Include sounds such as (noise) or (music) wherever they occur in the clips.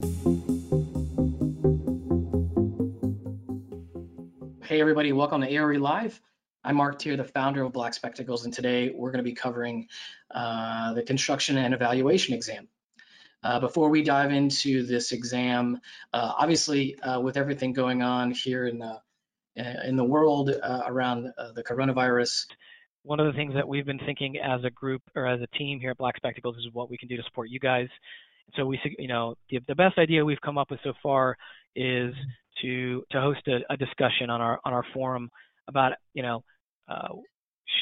Hey everybody, welcome to ARE Live. I'm Marc Teer, the founder of Black Spectacles, and today we're going to be covering uh, the construction and evaluation exam. Uh, before we dive into this exam, uh, obviously uh, with everything going on here in the in the world uh, around uh, the coronavirus, one of the things that we've been thinking as a group or as a team here at Black Spectacles is what we can do to support you guys. So we, you know, the, the best idea we've come up with so far is to to host a, a discussion on our on our forum about, you know, uh,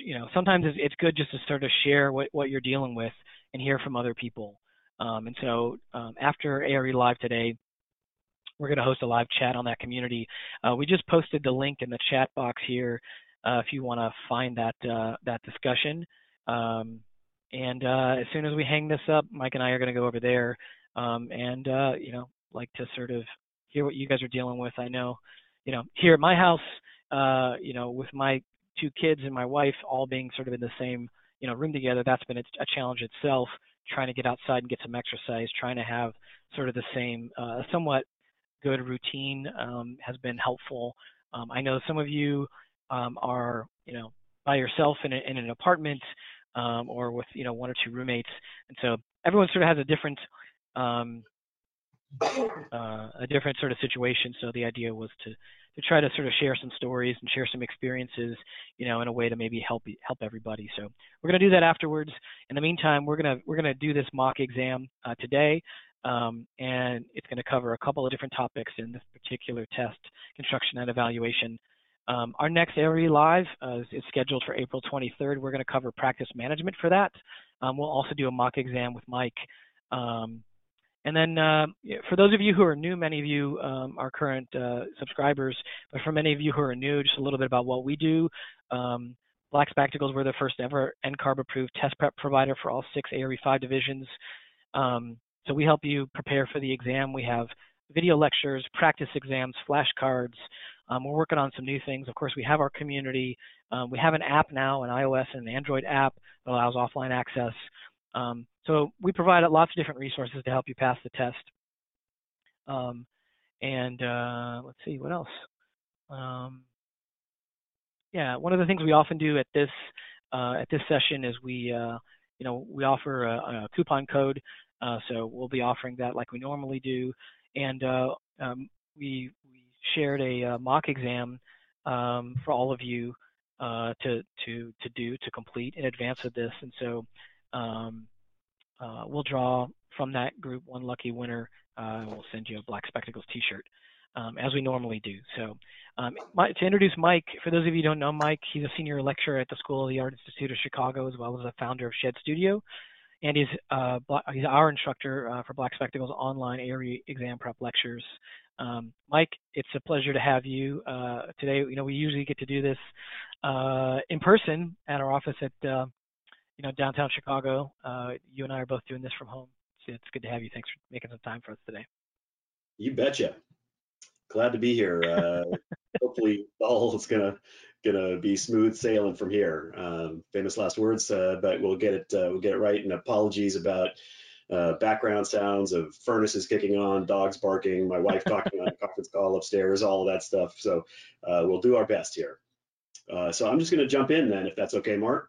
you know, sometimes it's, it's good just to sort of share what what you're dealing with and hear from other people. Um, and so um, after ARE Live today, we're going to host a live chat on that community. Uh, we just posted the link in the chat box here uh, if you want to find that uh, that discussion. Um, and uh, as soon as we hang this up, Mike and I are going to go over there um, and uh, you know like to sort of hear what you guys are dealing with. I know, you know, here at my house, uh, you know, with my two kids and my wife all being sort of in the same you know room together, that's been a, a challenge itself. Trying to get outside and get some exercise, trying to have sort of the same, uh, somewhat good routine um, has been helpful. Um, I know some of you um, are, you know, by yourself in, a, in an apartment um, or with, you know, one or two roommates, and so everyone sort of has a different, um, uh, a different sort of situation. So the idea was to to try to sort of share some stories and share some experiences, you know, in a way to maybe help help everybody. So we're to do that afterwards. In the meantime, we're gonna we're gonna do this mock exam uh, today. Um, and it's going to cover a couple of different topics in this particular test, construction and evaluation. Um, our next ARE Live uh, is, is, scheduled for April 23rd. We're going to cover practice management for that. Um, we'll also do a mock exam with Mike. Um, and then uh, for those of you who are new, many of you um, are current uh, subscribers, but for many of you who are new, just a little bit about what we do. Um, Black Spectacles, we're the first ever NCARB approved test prep provider for all six ARE 5 divisions. Um, so we help you prepare for the exam. We have video lectures, practice exams, flashcards. Um, we're working on some new things. Of course, we have our community. Um, we have an app now, an iOS and an Android app that allows offline access. Um, so we provide lots of different resources to help you pass the test. Um, and uh, let's see, what else? Um, yeah, one of the things we often do at this uh, at this session is we uh, you know we offer a, a coupon code uh, so we'll be offering that like we normally do. And uh, um, we, we shared a uh, mock exam um, for all of you uh, to, to, to do, to complete in advance of this. And so um, uh, we'll draw from that group one lucky winner. we'll send you a Black Spectacles t-shirt. Um, as we normally do. So um, my, to introduce Mike, for those of you who don't know Mike, he's a senior lecturer at the School of the Art Institute of Chicago, as well as a founder of Shed Studio and he's uh, he's our instructor uh, for Black Spectacles online ARE exam prep lectures. Um, Mike, it's a pleasure to have you uh, today. You know, we usually get to do this uh, in person at our office at uh, you know downtown Chicago. Uh, you and I are both doing this from home. So it's good to have you. Thanks for making some time for us today. You betcha. Glad to be here. (laughs) hopefully, all is gonna gonna be smooth sailing from here. Um, famous last words, uh, but we'll get it uh, we'll get it right. And apologies about uh, background sounds of furnaces kicking on, dogs barking, my wife talking on a conference call upstairs, all of that stuff. So uh, we'll do our best here. Uh, so I'm just gonna jump in then, if that's okay, Marc.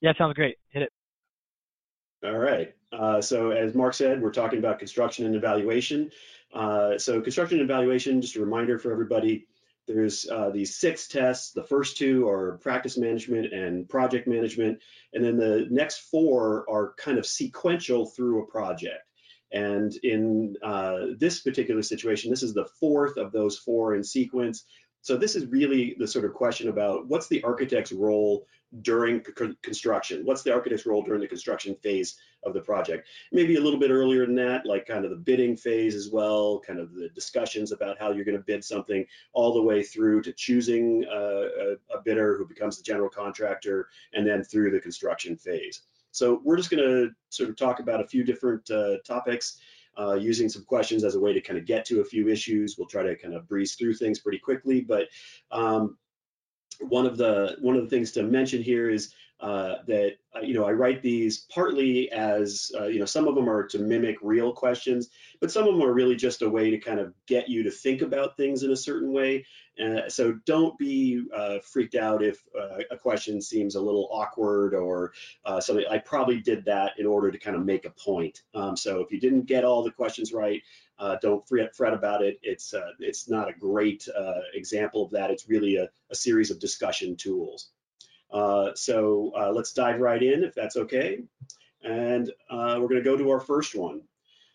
Yeah, sounds great. Hit it. All right. Uh, so as Marc said, we're talking about construction and evaluation. so construction and evaluation, just a reminder for everybody, there's uh, these six tests. The first two are practice management and project management. And then the next four are kind of sequential through a project. And in uh, this particular situation, this is the fourth of those four in sequence. So this is really the sort of question about what's the architect's role during construction? What's the architect's role during the construction phase of the project? Maybe a little bit earlier than that, like kind of the bidding phase as well, kind of the discussions about how you're going to bid something, all the way through to choosing uh, a, a bidder who becomes the general contractor, and then through the construction phase. So we're just going to sort of talk about a few different uh, topics uh, using some questions as a way to kind of get to a few issues. We'll try to kind of breeze through things pretty quickly, but um, one of the one of the things to mention here is uh, that uh, you know I write these partly as uh, you know some of them are to mimic real questions, but some of them are really just a way to kind of get you to think about things in a certain way. Uh, so don't be uh, freaked out if uh, a question seems a little awkward or something. I probably did that in order to kind of make a point. Um, so if you didn't get all the questions right, don't fret, about it. It's it's not a great example of that. It's really a, a series of discussion tools. Uh, so uh, let's dive right in if that's okay. And uh, we're going to go to our first one.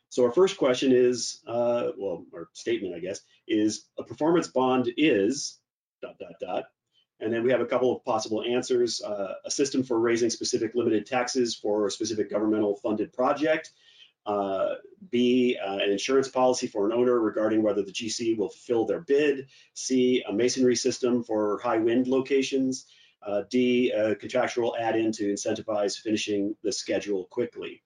So our first question is, uh, well, our statement, I guess, is a performance bond is dot, dot, dot. And then we have a couple of possible answers. Uh, a system for raising specific limited taxes for a specific governmental funded project. Uh, B, uh, an insurance policy for an owner regarding whether the GC will fulfill their bid. C, a masonry system for high wind locations. Uh, D, a contractual add-in to incentivize finishing the schedule quickly.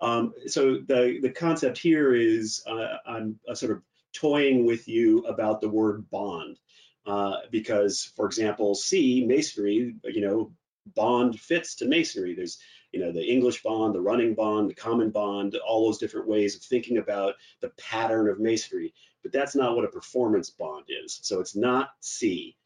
Um, so the, the concept here is uh, I'm uh, sort of toying with you about the word bond. Because, for example, C, masonry, you know, bond fits to masonry. There's, you know, the English bond, the running bond, the common bond, all those different ways of thinking about the pattern of masonry. But that's not what a performance bond is. So it's not C.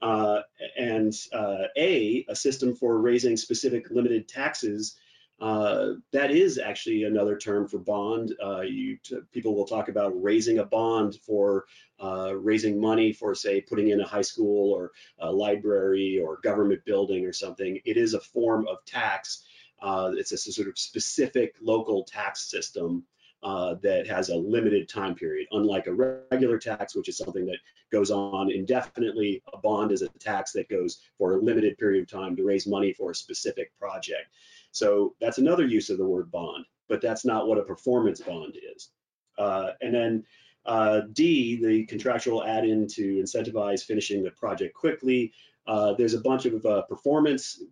Uh, and uh, A, a system for raising specific limited taxes, uh, that is actually another term for bond. Uh, you people will talk about raising a bond for uh, raising money for, say, putting in a high school or a library or government building or something. It is a form of tax. Uh, it's a sort of specific local tax system uh, that has a limited time period, unlike a regular tax, which is something that goes on indefinitely. A bond is a tax that goes for a limited period of time to raise money for a specific project. So that's another use of the word bond, but that's not what a performance bond is. Uh, and then uh, D, the contractual add-in to incentivize finishing the project quickly. Uh, there's a bunch of uh, performance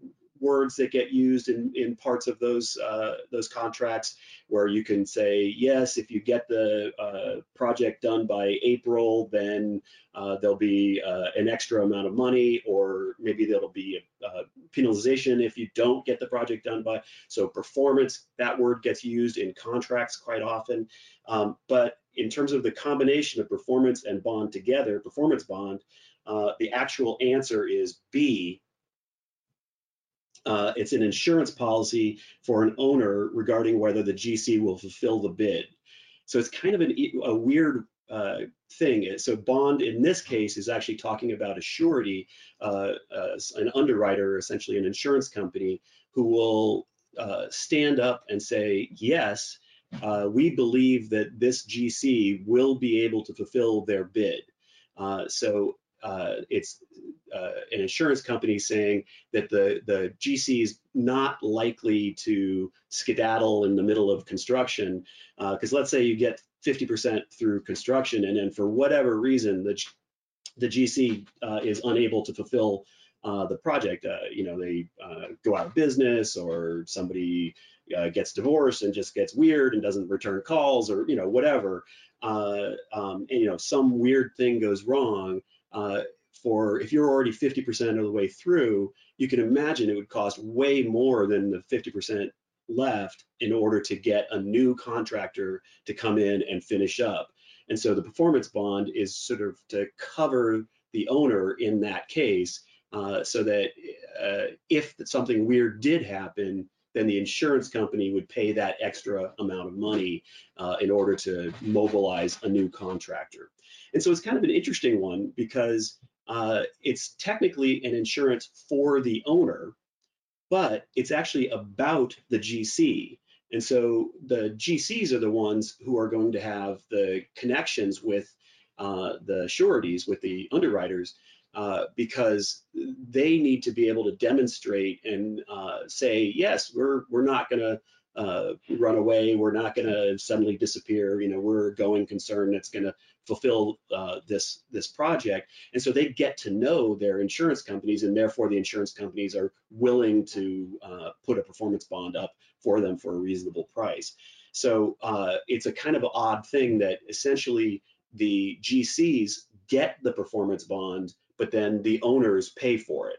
words that get used in, in parts of those uh, those contracts where you can say yes if you get the uh, project done by April then uh, there'll be uh, an extra amount of money or maybe there'll be a, penalization if you don't get the project done by. So performance that word gets used in contracts quite often. Um, but in terms of the combination of performance and bond together performance bond uh, the actual answer is B uh, it's an insurance policy for an owner regarding whether the GC will fulfill the bid. So it's kind of an, a weird uh, thing. So bond in this case is actually talking about a surety, uh, uh, an underwriter, essentially an insurance company, who will uh, stand up and say, yes, uh, we believe that this GC will be able to fulfill their bid. So uh, it's uh, an insurance company saying that the, the GC is not likely to skedaddle in the middle of construction. Because uh, let's say you get 50% through construction and then for whatever reason, the, the GC uh, is unable to fulfill uh, the project. Uh, you know, they go out of business or somebody gets divorced and just gets weird and doesn't return calls or, you know, whatever. Um, and, you know, some weird thing goes wrong uh, for if you're already 50% of the way through, you can imagine it would cost way more than the 50% left in order to get a new contractor to come in and finish up. And so the performance bond is sort of to cover the owner in that case uh, so that uh, if something weird did happen, then the insurance company would pay that extra amount of money uh, in order to mobilize a new contractor. And so it's kind of an interesting one because uh, it's technically an insurance for the owner, but it's actually about the GC. And so the GCs are the ones who are going to have the connections with uh, the sureties, with the underwriters, uh, because they need to be able to demonstrate and uh, say, yes, we're we're not going to uh, run away. We're not going to suddenly disappear. You know, we're a going concern that's going to fulfill uh, this this project. And so they get to know their insurance companies, and therefore the insurance companies are willing to uh, put a performance bond up for them for a reasonable price. So uh, it's a kind of odd thing that essentially the GCs get the performance bond, but then the owners pay for it.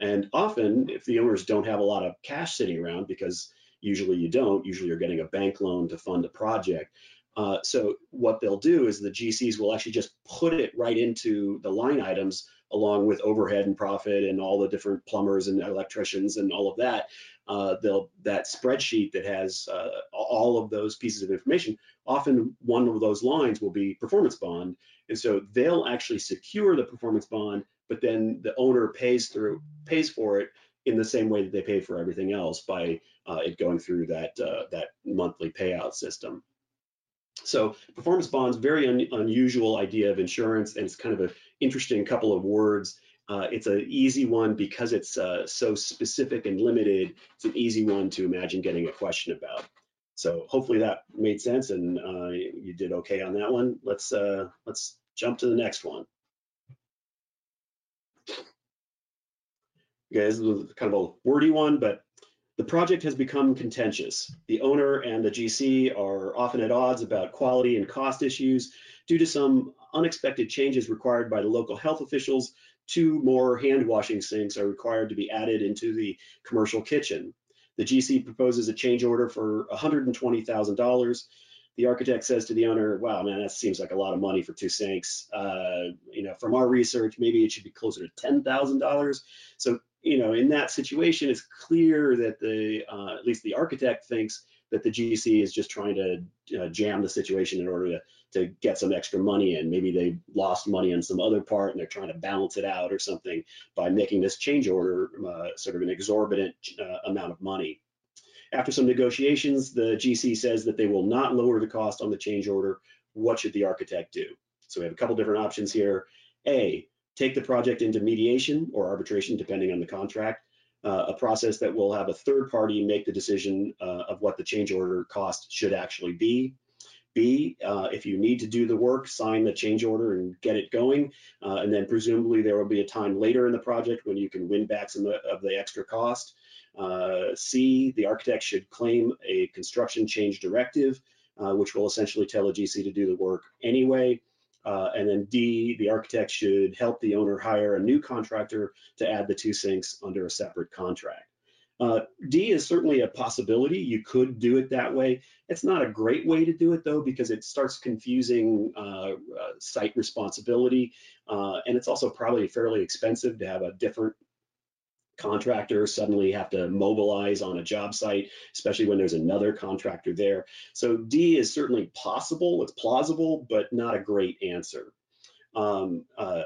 And often, if the owners don't have a lot of cash sitting around, because usually you don't, usually you're getting a bank loan to fund a project. Uh, so what they'll do is the GCs will actually just put it right into the line items along with overhead and profit and all the different plumbers and electricians and all of that. Uh, they'll that spreadsheet that has uh, all of those pieces of information. Often one of those lines will be performance bond, and so they'll actually secure the performance bond, but then the owner pays through pays for it in the same way that they pay for everything else by uh, it going through that uh, that monthly payout system. So performance bonds, very un unusual idea of insurance, and it's kind of an interesting couple of words. Uh, it's an easy one because it's uh, so specific and limited. It's an easy one to imagine getting a question about. So hopefully that made sense and uh, you did okay on that one. Let's uh, let's jump to the next one. Okay, this is kind of a wordy one, but the project has become contentious. The owner and the GC are often at odds about quality and cost issues due to some unexpected changes required by the local health officials. Two more hand washing sinks are required to be added into the commercial kitchen. The GC proposes a change order for $120,000. The architect says to the owner, wow, man, that seems like a lot of money for two sinks. Uh, you know, from our research, maybe it should be closer to $10,000. So you know, in that situation, it's clear that the, uh, at least the architect thinks that the GC is just trying to uh, jam the situation in order to, to get some extra money in. Maybe they lost money on some other part and they're trying to balance it out or something by making this change order uh, sort of an exorbitant uh, amount of money. After some negotiations, the GC says that they will not lower the cost on the change order. What should the architect do? So we have a couple different options here. A, take the project into mediation or arbitration, depending on the contract, uh, a process that will have a third party make the decision uh, of what the change order cost should actually be. B, uh, if you need to do the work, sign the change order and get it going. Uh, and then presumably there will be a time later in the project when you can win back some of the extra cost. Uh, C, the architect should claim a construction change directive, uh, which will essentially tell a GC to do the work anyway. Uh, and then D, the architect should help the owner hire a new contractor to add the two sinks under a separate contract. Uh, D is certainly a possibility. You could do it that way. It's not a great way to do it though, because it starts confusing uh, uh site responsibility. Uh, and it's also probably fairly expensive to have a different contractors suddenly have to mobilize on a job site, especially when there's another contractor there. So D is certainly possible, it's plausible, but not a great answer. Um, uh,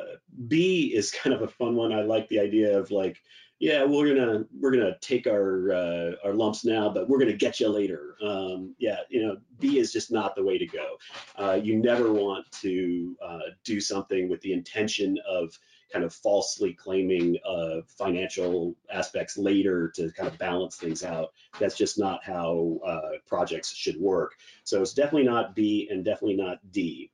B is (laughs) kind of a fun one. I like the idea of like, yeah, we're gonna we're gonna take our uh, our lumps now, but we're gonna get you later. Um, yeah, you know, B is just not the way to go. Uh, you never want to uh, do something with the intention of kind of falsely claiming uh, financial aspects later to kind of balance things out. That's just not how uh, projects should work. So it's definitely not B and definitely not D.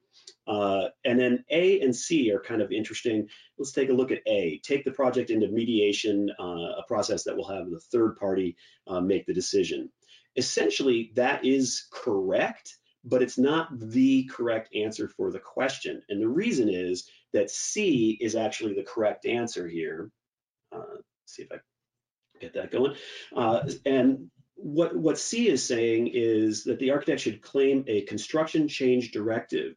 Uh, and then A and C are kind of interesting. Let's take a look at A. Take the project into mediation, uh, a process that will have the third party uh, make the decision. Essentially, that is correct, but it's not the correct answer for the question. And the reason is that C is actually the correct answer here. Uh, see if I get that going. Uh, and what, what C is saying is that the architect should claim a construction change directive,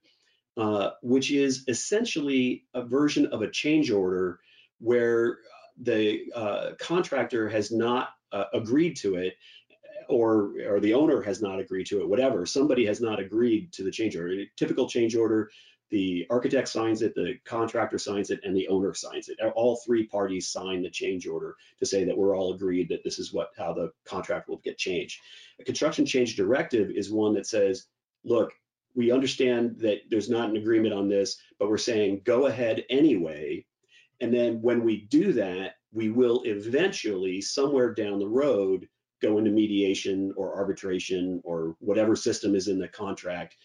uh, which is essentially a version of a change order where the uh, contractor has not uh, agreed to it or or the owner has not agreed to it, whatever. Somebody has not agreed to the change order. A typical change order the architect signs it, the contractor signs it, and the owner signs it. All three parties sign the change order to say that we're all agreed that this is what how the contract will get changed. A construction change directive is one that says, look, we understand that there's not an agreement on this, but we're saying go ahead anyway. And then when we do that, we will eventually, somewhere down the road, go into mediation or arbitration or whatever system is in the contract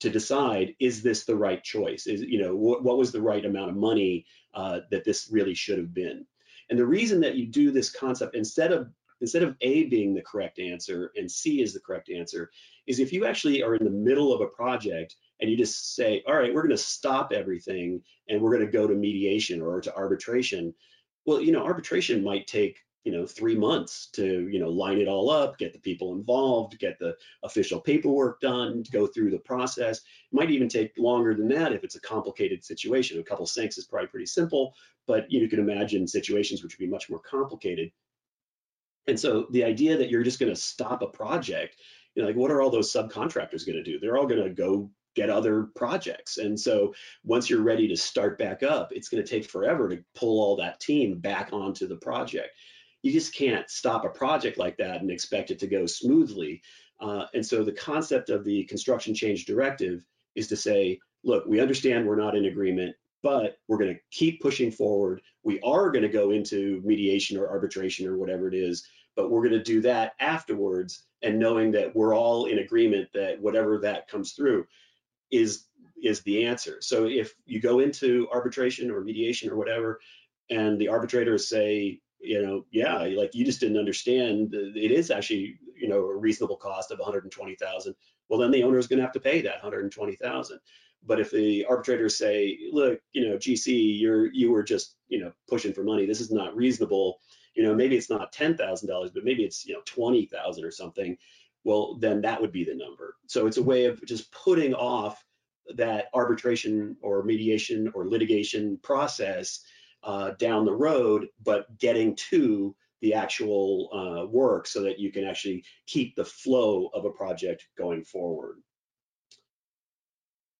to decide is this the right choice? Is you know what, what was the right amount of money uh, that this really should have been? And the reason that you do this concept instead of instead of a being the correct answer and c is the correct answer is if you actually are in the middle of a project and you just say all right we're going to stop everything and we're going to go to mediation or to arbitration Well, you know, arbitration might take you know three months to you know line it all up get the people involved get the official paperwork done go through the process. It might even take longer than that if it's a complicated situation. A couple sinks is probably pretty simple but you can imagine situations which would be much more complicated. And so the idea that you're just going to stop a project you know like what are all those subcontractors going to do? They're all going to go get other projects. And so once you're ready to start back up, it's going to take forever to pull all that team back onto the project you just can't stop a project like that and expect it to go smoothly. Uh, and so the concept of the construction change directive is to say, look, we understand we're not in agreement, but we're going to keep pushing forward. We are going to go into mediation or arbitration or whatever it is, but we're going to do that afterwards and knowing that we're all in agreement that whatever that comes through is is the answer. So if you go into arbitration or mediation or whatever and the arbitrators say you know, yeah, like you just didn't understand it is actually, you know, a reasonable cost of 120,000. Well, then the owner is going to have to pay that 120,000. But if the arbitrators say, look, you know, GC, you're you were just, you know, pushing for money. This is not reasonable. You know, maybe it's not ten thousand dollars, but maybe it's you know twenty thousand or something. Well, then that would be the number. So it's a way of just putting off that arbitration or mediation or litigation process uh, down the road, but getting to the actual uh, work so that you can actually keep the flow of a project going forward.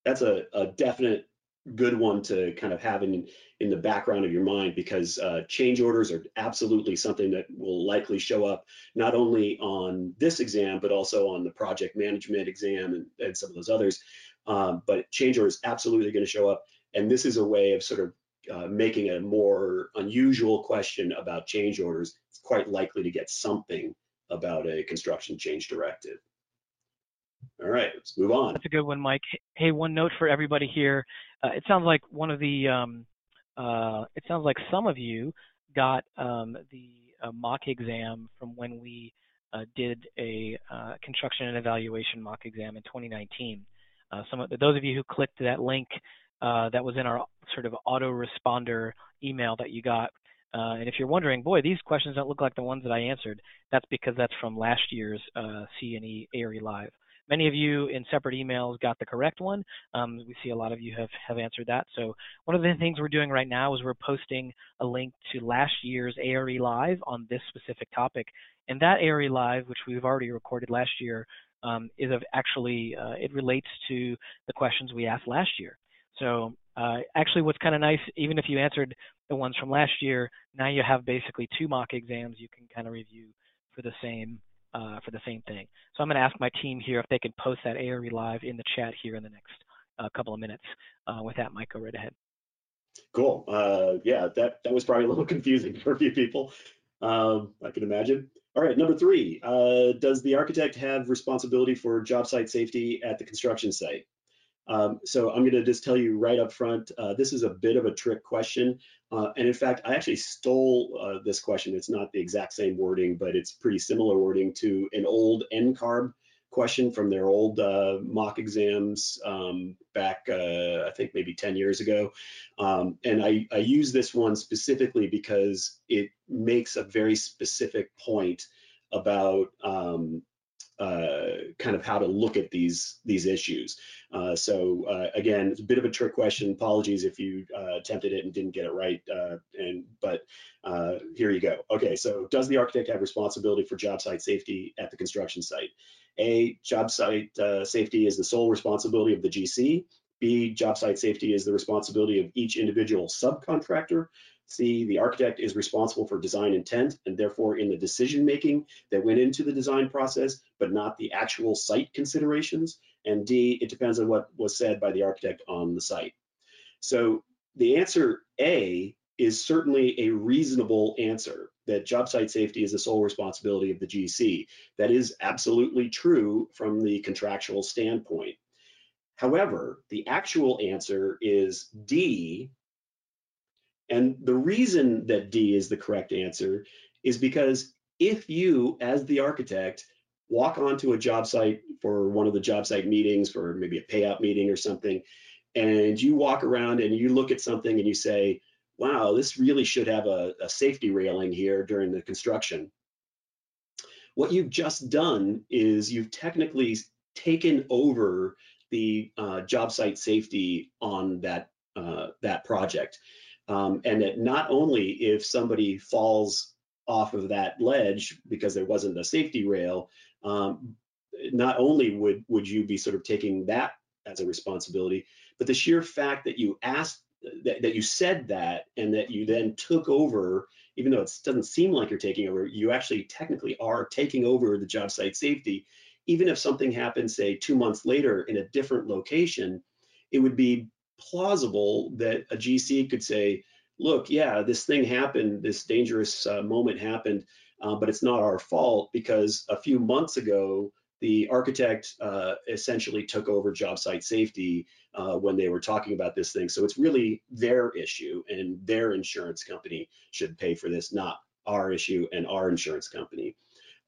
That's a, a definite good one to kind of have in, in the background of your mind because uh, change orders are absolutely something that will likely show up not only on this exam, but also on the project management exam and, and some of those others. Um, but change orders absolutely going to show up. And this is a way of sort of uh, making a more unusual question about change orders, it's quite likely to get something about a construction change directive. All right, let's move on. That's a good one, Mike. Hey, one note for everybody here. Uh, it sounds like one of the, um, uh, it sounds like some of you got um, the uh, mock exam from when we uh, did a construction and evaluation mock exam in 2019. some of those of you who clicked that link uh, that was in our sort of autoresponder email that you got. Uh, and if you're wondering, boy, these questions don't look like the ones that I answered, that's because that's from last year's uh, CNE ARE Live. Many of you in separate emails got the correct one. Um, we see a lot of you have, have answered that. So one of the things we're doing right now is we're posting a link to last year's ARE Live on this specific topic. And that ARE Live, which we've already recorded last year, um, is of actually, uh, it relates to the questions we asked last year. So uh, actually what's kind of nice, even if you answered the ones from last year, now you have basically two mock exams you can kind of review for the same uh, for the same thing. So I'm going to ask my team here if they can post that ARE live in the chat here in the next uh, couple of minutes. Uh, with that, Mike, go right ahead. Cool. Uh, yeah, that that was probably a little (laughs) confusing for a few people. Um, I can imagine. All right, number three, uh, does the architect have responsibility for job site safety at the construction site? Um, so I'm going to just tell you right up front, uh, this is a bit of a trick question. Uh, and in fact, I actually stole uh, this question. It's not the exact same wording, but it's pretty similar wording to an old NCARB question from their old uh, mock exams um, back, uh, I think maybe 10 years ago. Um, and I, I use this one specifically because it makes a very specific point about um, uh, kind of how to look at these these issues. Uh, so uh, again, it's a bit of a trick question. Apologies if you uh, attempted it and didn't get it right. Uh, and but uh, here you go. Okay, so does the architect have responsibility for job site safety at the construction site? A, job site safety is the sole responsibility of the GC. B, job site safety is the responsibility of each individual subcontractor. C, the architect is responsible for design intent and therefore in the decision making that went into the design process, but not the actual site considerations. And D, it depends on what was said by the architect on the site. So the answer A is certainly a reasonable answer that job site safety is the sole responsibility of the GC. That is absolutely true from the contractual standpoint. However, the actual answer is D, and the reason that D is the correct answer is because if you, as the architect, walk onto a job site for one of the job site meetings, for maybe a payout meeting or something, and you walk around and you look at something and you say, wow, this really should have a, a safety railing here during the construction. What you've just done is you've technically taken over the uh, job site safety on that uh, that project. Um, and that not only if somebody falls off of that ledge because there wasn't a safety rail, um, not only would would you be sort of taking that as a responsibility, but the sheer fact that you asked that, that you said that and that you then took over, even though it doesn't seem like you're taking over, you actually technically are taking over the job site safety. Even if something happens, say two months later in a different location, it would be plausible that a GC could say, look, yeah, this thing happened, this dangerous uh, moment happened, uh, but it's not our fault because a few months ago, the architect uh, essentially took over job site safety uh, when they were talking about this thing. So it's really their issue and their insurance company should pay for this, not our issue and our insurance company.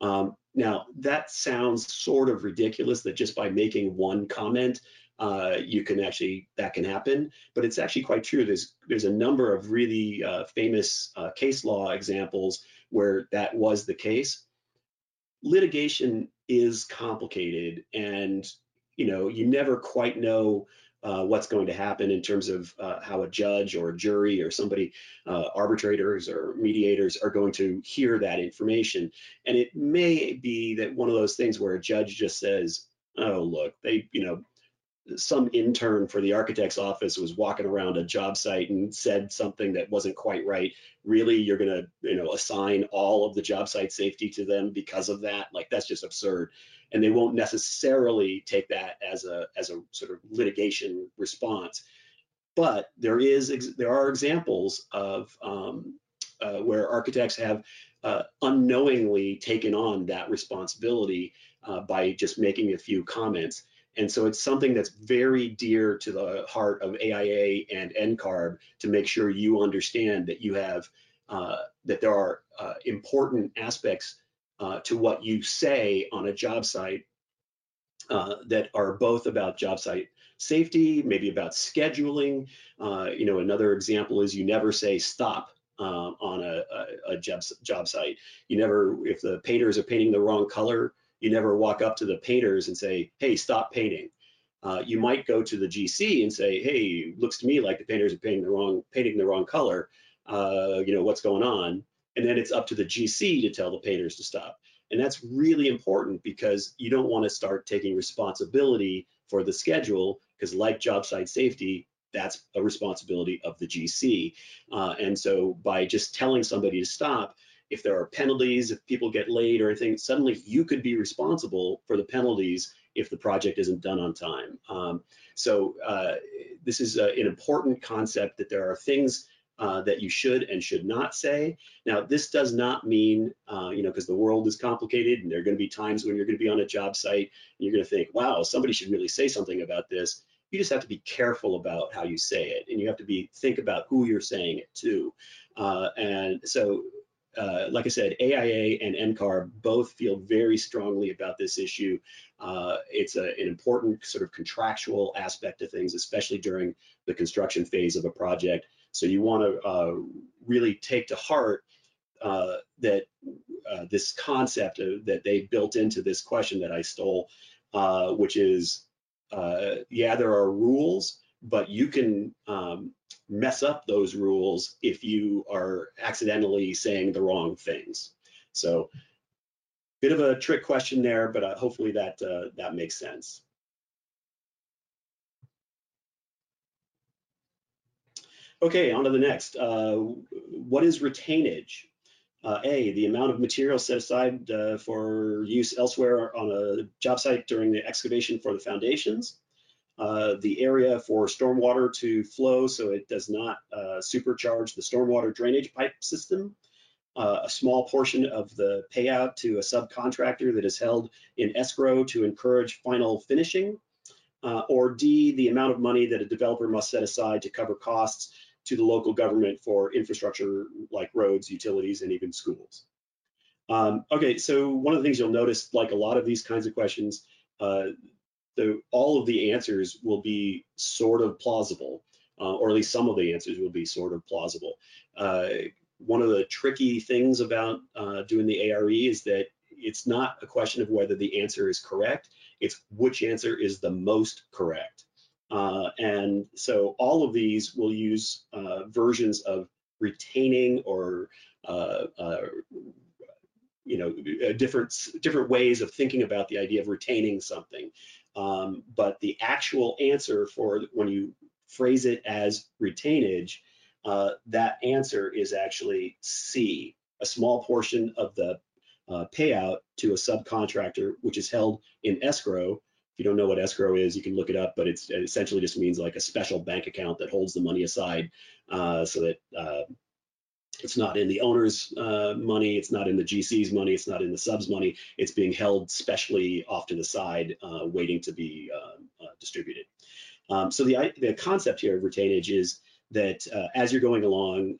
Um, now, that sounds sort of ridiculous that just by making one comment, uh, you can actually that can happen, but it's actually quite true. There's there's a number of really uh, famous uh, case law examples where that was the case. Litigation is complicated, and you know you never quite know uh, what's going to happen in terms of uh, how a judge or a jury or somebody, uh, arbitrators or mediators are going to hear that information. And it may be that one of those things where a judge just says, oh, look, they, you know, some intern for the architect's office was walking around a job site and said something that wasn't quite right. Really, you're going to, you know, assign all of the job site safety to them because of that? Like that's just absurd. And they won't necessarily take that as a as a sort of litigation response. But there is there are examples of um, uh, where architects have uh, unknowingly taken on that responsibility uh, by just making a few comments. And so it's something that's very dear to the heart of AIA and NCARB to make sure you understand that you have, uh, that there are uh, important aspects uh, to what you say on a job site uh, that are both about job site safety, maybe about scheduling. Uh, you know, another example is you never say stop um, on a, a, a job, job site. You never, if the painters are painting the wrong color, you never walk up to the painters and say, hey, stop painting. Uh, you might go to the GC and say, hey, looks to me like the painters are painting the wrong, painting the wrong color. Uh, you know, what's going on? And then it's up to the GC to tell the painters to stop. And that's really important because you don't want to start taking responsibility for the schedule because like job site safety, that's a responsibility of the GC. Uh, and so by just telling somebody to stop, if there are penalties, if people get late or anything, suddenly you could be responsible for the penalties if the project isn't done on time. Um, so uh, this is a, an important concept that there are things uh, that you should and should not say. Now, this does not mean, uh, you know, because the world is complicated and there are going to be times when you're going to be on a job site and you're going to think, wow, somebody should really say something about this. You just have to be careful about how you say it, and you have to be think about who you're saying it to. Uh, and so uh, like I said, AIA and NCARB both feel very strongly about this issue. Uh, it's a, an important sort of contractual aspect of things, especially during the construction phase of a project. So you want to uh, really take to heart uh, that uh, this concept of, that they built into this question that I stole, uh, which is, yeah, there are rules, but you can um, mess up those rules if you are accidentally saying the wrong things. So bit of a trick question there, but uh, hopefully that uh, that makes sense. Okay, on to the next. Uh, what is retainage? Uh, a, the amount of material set aside uh, for use elsewhere on a job site during the excavation for the foundations. Uh, the area for stormwater to flow so it does not uh, supercharge the stormwater drainage pipe system. Uh, a small portion of the payout to a subcontractor that is held in escrow to encourage final finishing. Uh, or D, the amount of money that a developer must set aside to cover costs to the local government for infrastructure like roads, utilities, and even schools. Um, okay, so one of the things you'll notice, like a lot of these kinds of questions, uh, the, all of the answers will be sort of plausible. uh, or at least some of the answers will be sort of plausible. Uh, one of the tricky things about uh, doing the ARE is that it's not a question of whether the answer is correct, it's which answer is the most correct. Uh, and so all of these will use uh, versions of retaining or uh, you know different different ways of thinking about the idea of retaining something. Um, but the actual answer for when you phrase it as retainage, uh, that answer is actually C, a small portion of the uh, payout to a subcontractor, which is held in escrow. If you don't know what escrow is, you can look it up, but it's, it essentially just means like a special bank account that holds the money aside uh, so that uh, it's not in the owner's uh, money, it's not in the GC's money, it's not in the sub's money. It's being held specially off to the side, uh, waiting to be uh, uh, distributed. Um, so the, the concept here of retainage is that as you're going along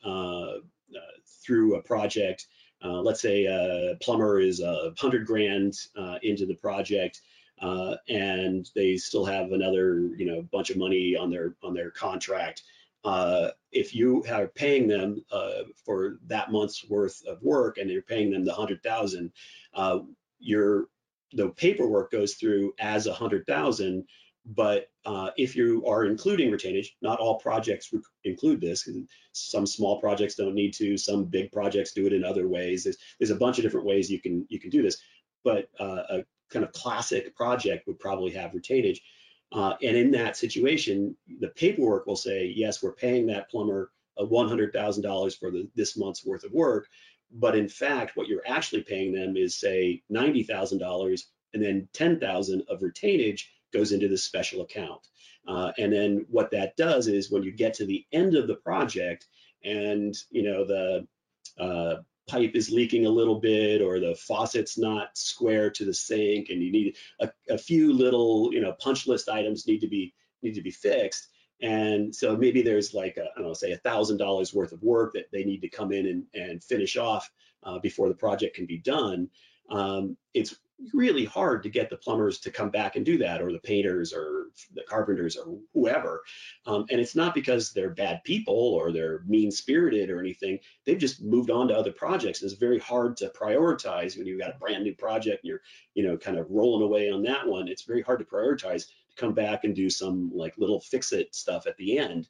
through a project, uh, let's say a plumber is a hundred grand uh, into the project, uh, and they still have another, you know, bunch of money on their on their contract. Uh, if you are paying them uh, for that month's worth of work and you're paying them the hundred thousand, uh, your the paperwork goes through as a hundred thousand but uh, if you are including retainage, not all projects include this. Some small projects don't need to. Some big projects do it in other ways. There's, there's a bunch of different ways you can you can do this. But uh, a kind of classic project would probably have retainage. Uh, and in that situation, the paperwork will say, yes, we're paying that plumber $100,000 for the, this month's worth of work. But in fact, what you're actually paying them is say $90,000 and then 10,000 of retainage goes into this special account. Uh, and then what that does is when you get to the end of the project and you know the uh, pipe is leaking a little bit or the faucet's not square to the sink and you need a, a few little you know punch list items need to be need to be fixed. And so maybe there's like a, I don't know say a thousand dollars worth of work that they need to come in and, and finish off uh, before the project can be done. Um, it's really hard to get the plumbers to come back and do that or the painters or the carpenters or whoever. Um, and it's not because they're bad people or they're mean spirited or anything. They've just moved on to other projects it's very hard to prioritize when you've got a brand new project and you're you know kind of rolling away on that one. It's very hard to prioritize to come back and do some like little fix it stuff at the end.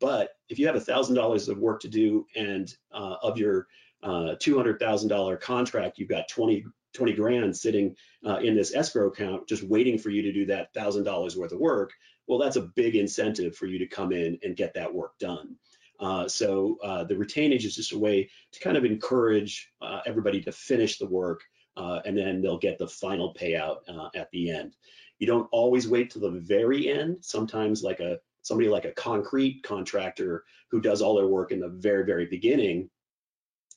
But if you have a thousand dollars of work to do and uh, of your uh, $200,000 contract, you've got 20 20 grand sitting uh, in this escrow account just waiting for you to do that thousand dollars worth of work well that's a big incentive for you to come in and get that work done. Uh, so uh, the retainage is just a way to kind of encourage uh, everybody to finish the work uh, and then they'll get the final payout uh, at the end. You don't always wait till the very end. Sometimes like a somebody like a concrete contractor who does all their work in the very very beginning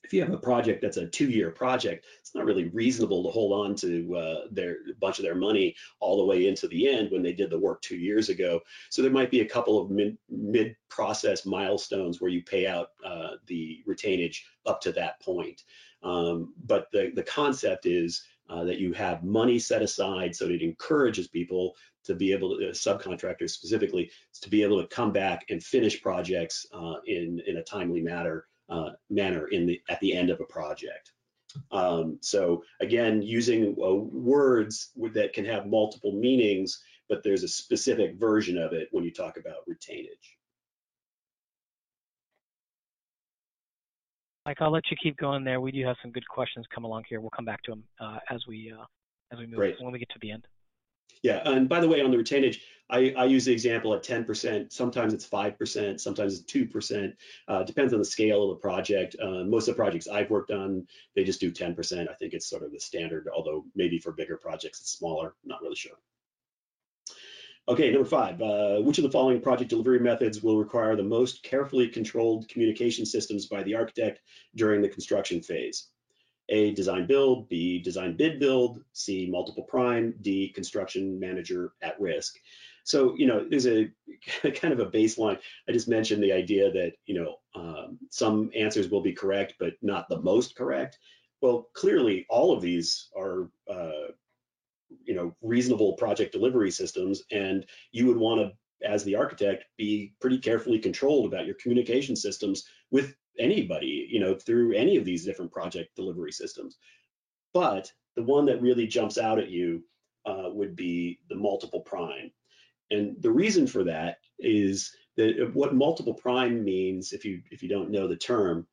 if you have a project that's a two-year project, it's not really reasonable to hold on to uh, their bunch of their money all the way into the end when they did the work two years ago. So there might be a couple of mid, mid-process milestones where you pay out uh, the retainage up to that point. Um, but the, the concept is uh, that you have money set aside so it encourages people to be able to, uh, subcontractors specifically, to be able to come back and finish projects uh, in, in a timely manner uh, manner in the at the end of a project. Um, so again, using uh, words that can have multiple meanings, but there's a specific version of it when you talk about retainage. Mike, I'll let you keep going there. We do have some good questions come along here. We'll come back to them uh, as we uh, as we move Great. when we get to the end. Yeah, and by the way, on the retainage, I, I use the example at 10%. Sometimes it's 5%, sometimes it's 2%. Uh, depends on the scale of the project. Uh, most of the projects I've worked on, they just do 10%. I think it's sort of the standard, although maybe for bigger projects it's smaller. Not really sure. Okay, number five, uh, which of the following project delivery methods will require the most carefully controlled communication systems by the architect during the construction phase? A, design build, B, design bid build, C, multiple prime, D, construction manager at risk. So, you know, there's a (laughs) kind of a baseline. I just mentioned the idea that, you know, um, some answers will be correct, but not the most correct. Well, clearly all of these are, uh, you know, reasonable project delivery systems, and you would want to as the architect, be pretty carefully controlled about your communication systems with anybody, you know, through any of these different project delivery systems. But the one that really jumps out at you uh, would be the multiple prime. And the reason for that is that what multiple prime means, if you if you don't know the term,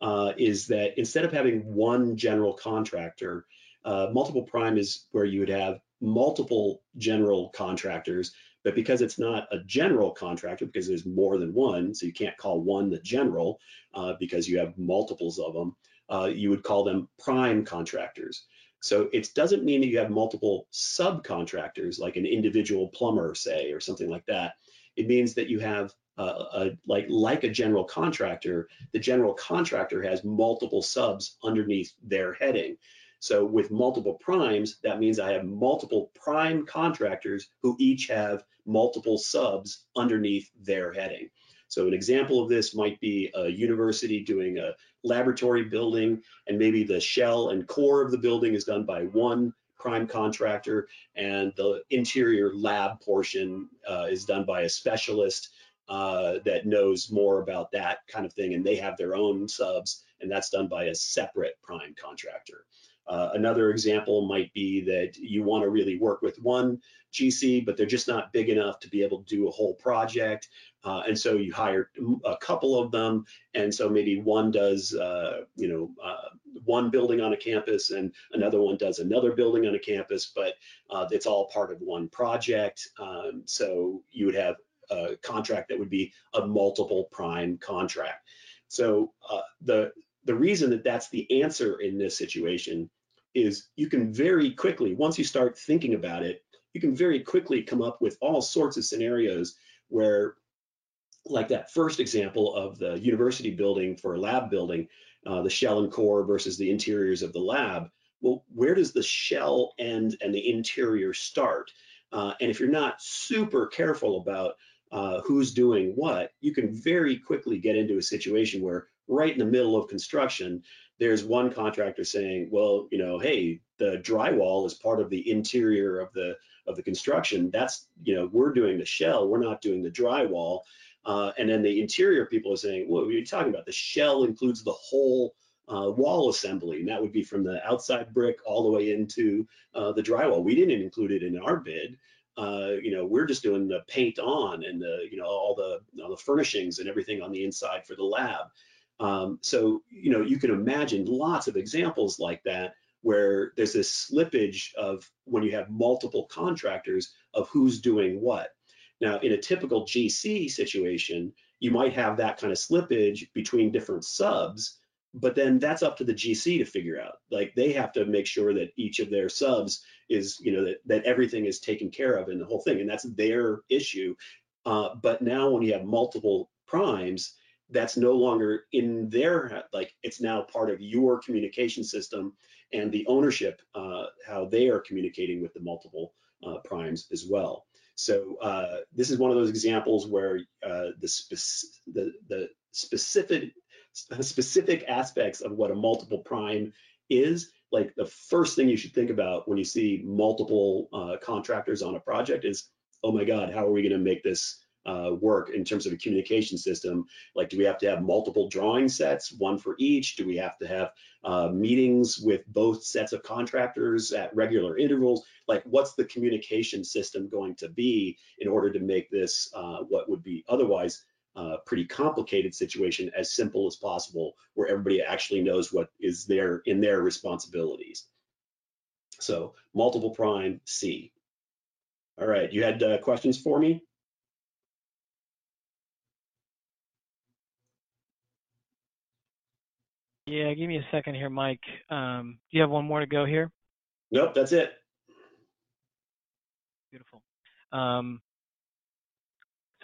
uh, is that instead of having one general contractor, uh, multiple prime is where you would have multiple general contractors, but because it's not a general contractor, because there's more than one, so you can't call one the general uh, because you have multiples of them, uh, you would call them prime contractors. So it doesn't mean that you have multiple subcontractors, like an individual plumber, say, or something like that. It means that you have uh, a, like like a general contractor, the general contractor has multiple subs underneath their heading. So with multiple primes, that means I have multiple prime contractors who each have multiple subs underneath their heading. So an example of this might be a university doing a laboratory building, and maybe the shell and core of the building is done by one prime contractor, and the interior lab portion uh, is done by a specialist uh, that knows more about that kind of thing, and they have their own subs, and that's done by a separate prime contractor. Uh, another example might be that you want to really work with one GC, but they're just not big enough to be able to do a whole project. Uh, and so you hire a couple of them. And so maybe one does, uh, you know, uh, one building on a campus and another one does another building on a campus, but uh, it's all part of one project. Um, so you would have a contract that would be a multiple prime contract. So the the reason that that's the answer in this situation is you can very quickly, once you start thinking about it, you can very quickly come up with all sorts of scenarios where, like that first example of the university building for a lab building, uh, the shell and core versus the interiors of the lab. Well, where does the shell end and the interior start? Uh, and if you're not super careful about uh, who's doing what, you can very quickly get into a situation where right in the middle of construction, there's one contractor saying, well, you know, hey, the drywall is part of the interior of the of the construction. That's, you know, we're doing the shell, we're not doing the drywall. Uh, and then the interior people are saying, what are you talking about? The shell includes the whole uh, wall assembly, and that would be from the outside brick all the way into uh, the drywall. We didn't include it in our bid. Uh, you know, we're just doing the paint on and the, you know, all the, all the furnishings and everything on the inside for the lab. Um, so, you know, you can imagine lots of examples like that where there's this slippage of when you have multiple contractors of who's doing what. Now, in a typical GC situation, you might have that kind of slippage between different subs, but then that's up to the GC to figure out. Like they have to make sure that each of their subs is, you know, that, that everything is taken care of in the whole thing, and that's their issue. Uh, but now when you have multiple primes, that's no longer in their like it's now part of your communication system and the ownership uh, how they are communicating with the multiple uh, primes as well. So uh, this is one of those examples where uh, the, the, the specific specific aspects of what a multiple prime is like the first thing you should think about when you see multiple uh, contractors on a project is oh my god how are we going to make this uh, work in terms of a communication system? Like, do we have to have multiple drawing sets, one for each? Do we have to have uh, meetings with both sets of contractors at regular intervals? Like, what's the communication system going to be in order to make this uh, what would be otherwise uh, pretty complicated situation as simple as possible, where everybody actually knows what is there in their responsibilities? So, multiple prime C. All right, you had uh, questions for me? Yeah, give me a second here, Mike. Um, do you have one more to go here? Nope, that's it. Beautiful. Um,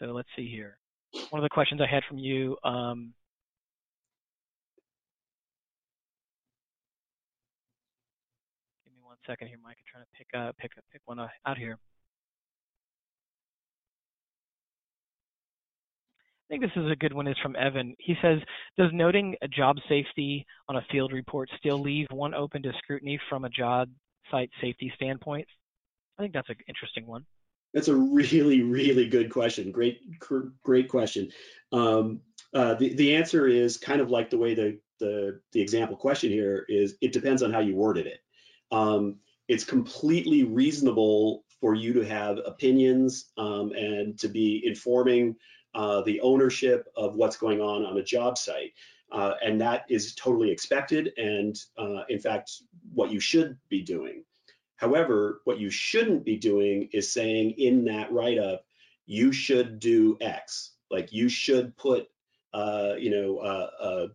so let's see here. One of the questions I had from you. Um, give me one second here, Mike. I'm trying to pick uh, pick pick one out here. I think this is a good one is from Evan. He says, does noting a job safety on a field report still leave one open to scrutiny from a job site safety standpoint? I think that's an interesting one. That's a really, really good question. Great, great question. Um, uh, the, the answer is kind of like the way the, the, the example question here is, it depends on how you worded it. Um, it's completely reasonable for you to have opinions um, and to be informing uh, the ownership of what's going on on a job site. Uh, and that is totally expected and uh, in fact what you should be doing. However, what you shouldn't be doing is saying in that write-up, you should do X. Like you should put, uh, you know, a,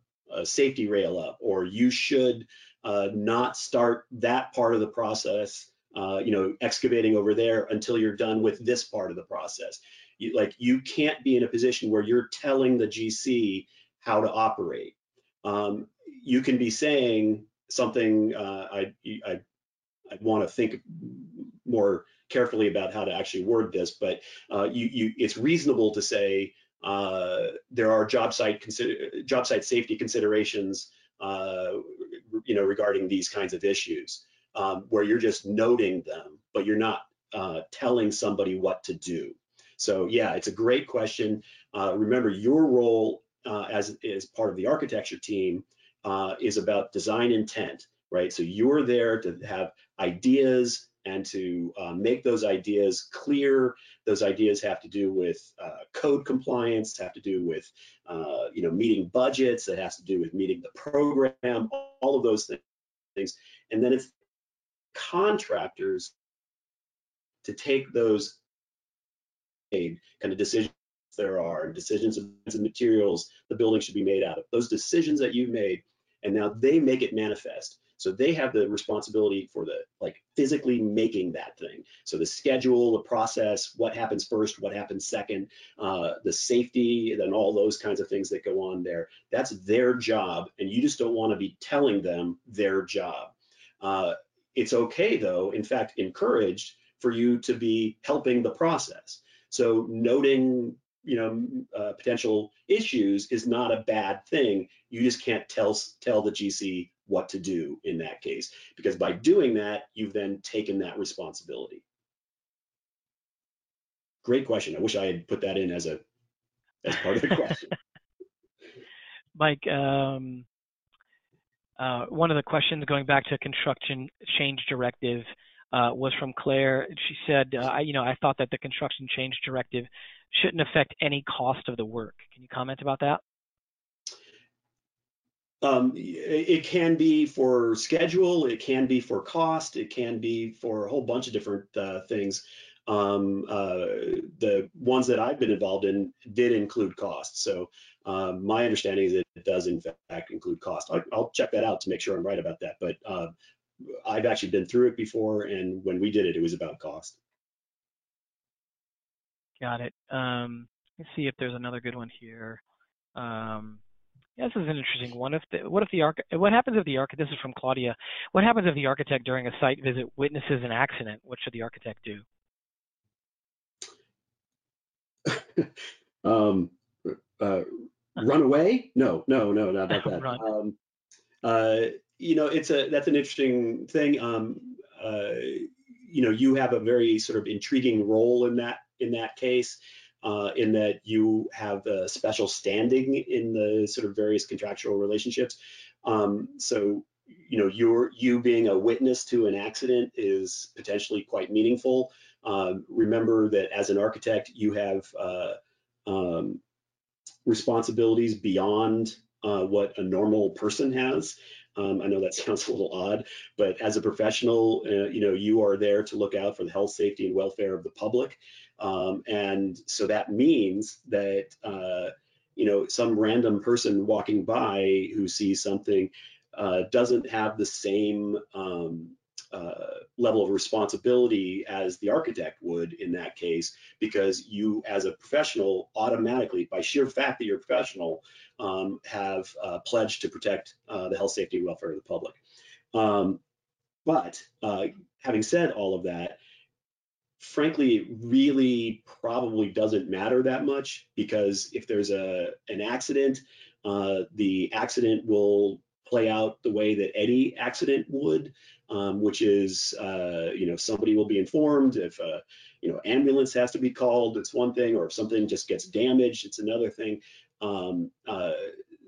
safety rail up, or you should uh, not start that part of the process, uh, you know, excavating over there until you're done with this part of the process. You, like you can't be in a position where you're telling the GC how to operate. Um, you can be saying something. Uh, I, I I'd want to think more carefully about how to actually word this, but uh, you, you, it's reasonable to say uh, there are job site consider, job site safety considerations, uh, you know, regarding these kinds of issues, um, where you're just noting them, but you're not uh, telling somebody what to do. So yeah, it's a great question. Uh, remember, your role uh, as as part of the architecture team is about design intent right? So you're there to have ideas and to uh, make those ideas clear. Those ideas have to do with uh, code compliance, have to do with uh, you know meeting budgets, that has to do with meeting the program, all of those things. And then it's contractors to take those kind of decisions there are, decisions of materials the building should be made out of, those decisions that you've made, and now they make it manifest. So they have the responsibility for the like physically making that thing. So the schedule, the process, what happens first, what happens second, uh, the safety, and all those kinds of things that go on there. That's their job, and you just don't want to be telling them their job. Uh, it's okay though, in fact, encouraged for you to be helping the process. So noting you know uh, potential issues is not a bad thing. You just can't tell tell the GC what to do in that case. Because by doing that, you've then taken that responsibility. Great question. I wish I had put that in as a as part of the question. (laughs) Mike, um, uh, one of the questions going back to construction change directive uh, was from Claire. She said, uh, you know, I thought that the construction change directive shouldn't affect any cost of the work. Can you comment about that? Um, it can be for schedule, it can be for cost, it can be for a whole bunch of different uh, things. Um, uh, the ones that I've been involved in did include cost. So um, my understanding is that it does in fact include cost. I'll, I'll, check that out to make sure I'm right about that. But uh, I've actually been through it before, and when we did it, it was about cost. Got it. Um, let's see if there's another good one here. Um, yeah, this is an interesting one. If the, what if the arch, what happens if the architect? This is from Claudia. What happens if the architect during a site visit witnesses an accident? What should the architect do? (laughs) um, uh, run away? No, no, no, not about (laughs) that. um, uh, you know, it's a that's an interesting thing. Um, uh, you know, you have a very sort of intriguing role in that in that case uh, in that you have a special standing in the sort of various contractual relationships. Um, so, you know, your you being a witness to an accident is potentially quite meaningful. Um, remember that as an architect, you have uh, um, responsibilities beyond uh, what a normal person has. Um, I know that (laughs) sounds a little odd, but as a professional, uh, you know, you are there to look out for the health, safety, and welfare of the public. Um, and so that means that, uh, you know, some random person walking by who sees something uh, doesn't have the same um, uh, level of responsibility as the architect would in that case, because you, as a professional, automatically, by sheer fact that you're a professional, um, have uh, pledged to protect uh, the health, safety, and welfare of the public. Um, but uh, having said all of that, frankly, it really probably doesn't matter that much because if there's a an accident, uh, the accident will play out the way that any accident would, um, which is, uh, you know, somebody will be informed if a, you know, ambulance has to be called, it's one thing, or if something just gets damaged, it's another thing. Um, uh,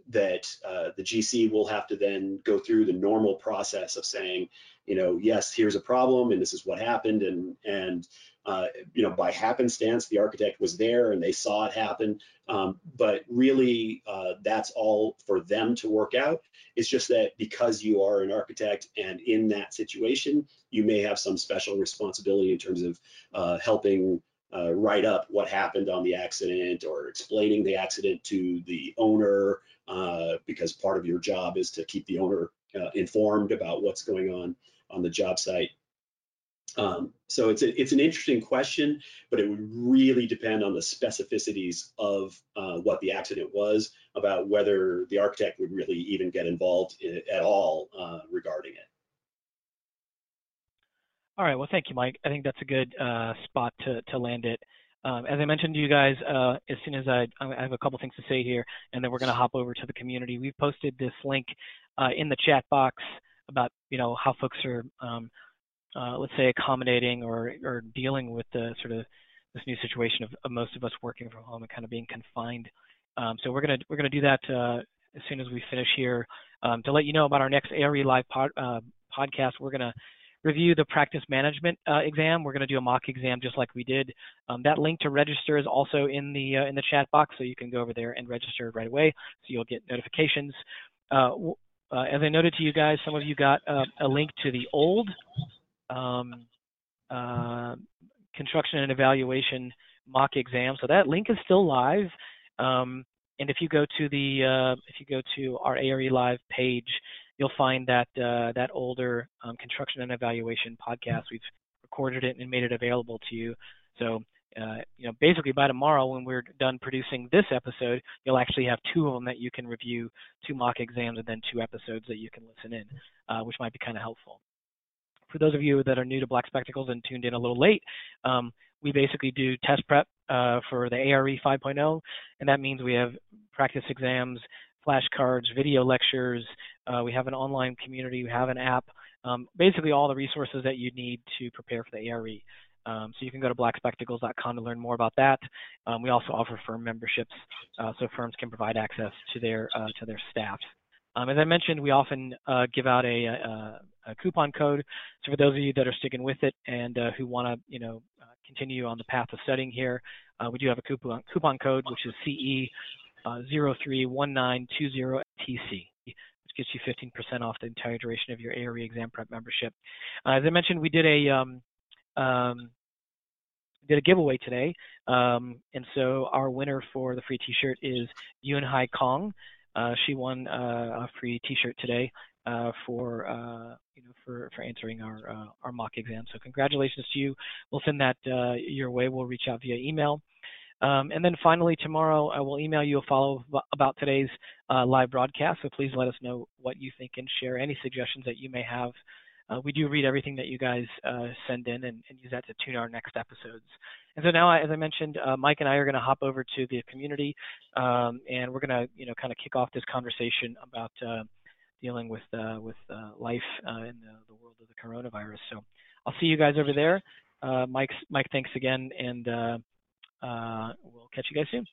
that uh, the GC will have to then go through the normal process of saying, you know, yes, here's a problem, and this is what happened, and and uh, you know, by happenstance, the architect was there and they saw it happen. Um, but really, uh, that's all for them to work out. It's just that because you are an architect and in that situation, you may have some special responsibility in terms of uh, helping uh, write up what happened on the accident or explaining the accident to the owner, uh, because part of your job is to keep the owner uh, informed about what's going on on the job site. Um, so it's a, it's an interesting question, but it would really depend on the specificities of uh, what the accident was about whether the architect would really even get involved in, at all uh, regarding it. All right. Well, thank you, Mike. I think that's a good uh, spot to to land it. Um, as I mentioned to you guys, uh, as soon as I, I have a couple things to say here, and then we're going to hop over to the community. We've posted this link uh, in the chat box about you know how folks are um, uh, let's say accommodating or or dealing with the sort of this new situation of, of, most of us working from home and kind of being confined. Um, so we're gonna we're gonna do that uh, as soon as we finish here. Um, to let you know about our next ARE live pod, uh, podcast, we're gonna review the practice management uh, exam. We're gonna do a mock exam just like we did. Um, that link to register is also in the uh, in the chat box, so you can go over there and register right away, so you'll get notifications. Uh, uh, as I noted to you guys, some of you got a link to the old um, uh, construction and evaluation mock exam. So that link is still live. Um, and if you go to the uh, if you go to our ARE Live page, you'll find that uh, that older um, construction and evaluation podcast. We've recorded it and made it available to you. So uh, you know, basically by tomorrow when we're done producing this episode, you'll actually have two of them that you can review, two mock exams, and then two episodes that you can listen in, uh, which might be kind of helpful for those of you that are new to Black Spectacles and tuned in a little late, um, we basically do test prep uh, for the ARE 5.0, and that means we have practice exams, flashcards, video lectures. Uh, we have an online community. We have an app. Um, basically, all the resources that you need to prepare for the ARE. Um, so you can go to blackspectacles.com to learn more about that. Um, we also offer firm memberships, uh, so firms can provide access to their uh, to their staff. Um, as I mentioned, we often uh, give out a, a, a, coupon code. So for those of you that are sticking with it and uh, who want to, you know, uh, continue on the path of studying here, uh, we do have a coupon coupon code which is CE 031920TC, uh, which gets you 15% off the entire duration of your ARE exam prep membership. Uh, as I mentioned, we did a um, um, did a giveaway today, um, and so our winner for the free T-shirt is Yun Hai Kong. Uh, she won uh, a free T-shirt today uh, for you know for for answering our our mock exam. So congratulations to you. We'll send that your way. We'll reach out via email. Um, and then finally, tomorrow I will email you a follow up about today's uh, live broadcast. So please let us know what you think and share any suggestions that you may have. Uh, we do read everything that you guys uh, send in and, and, use that to tune our next episodes. And so now, as I mentioned, uh, Mike and I are going to hop over to the community, um, and we're going to, you know, kind of kick off this conversation about uh, dealing with uh, with life in the, the, world of the coronavirus. So I'll see you guys over there. Mike, Mike, thanks again, and uh, we'll catch you guys soon.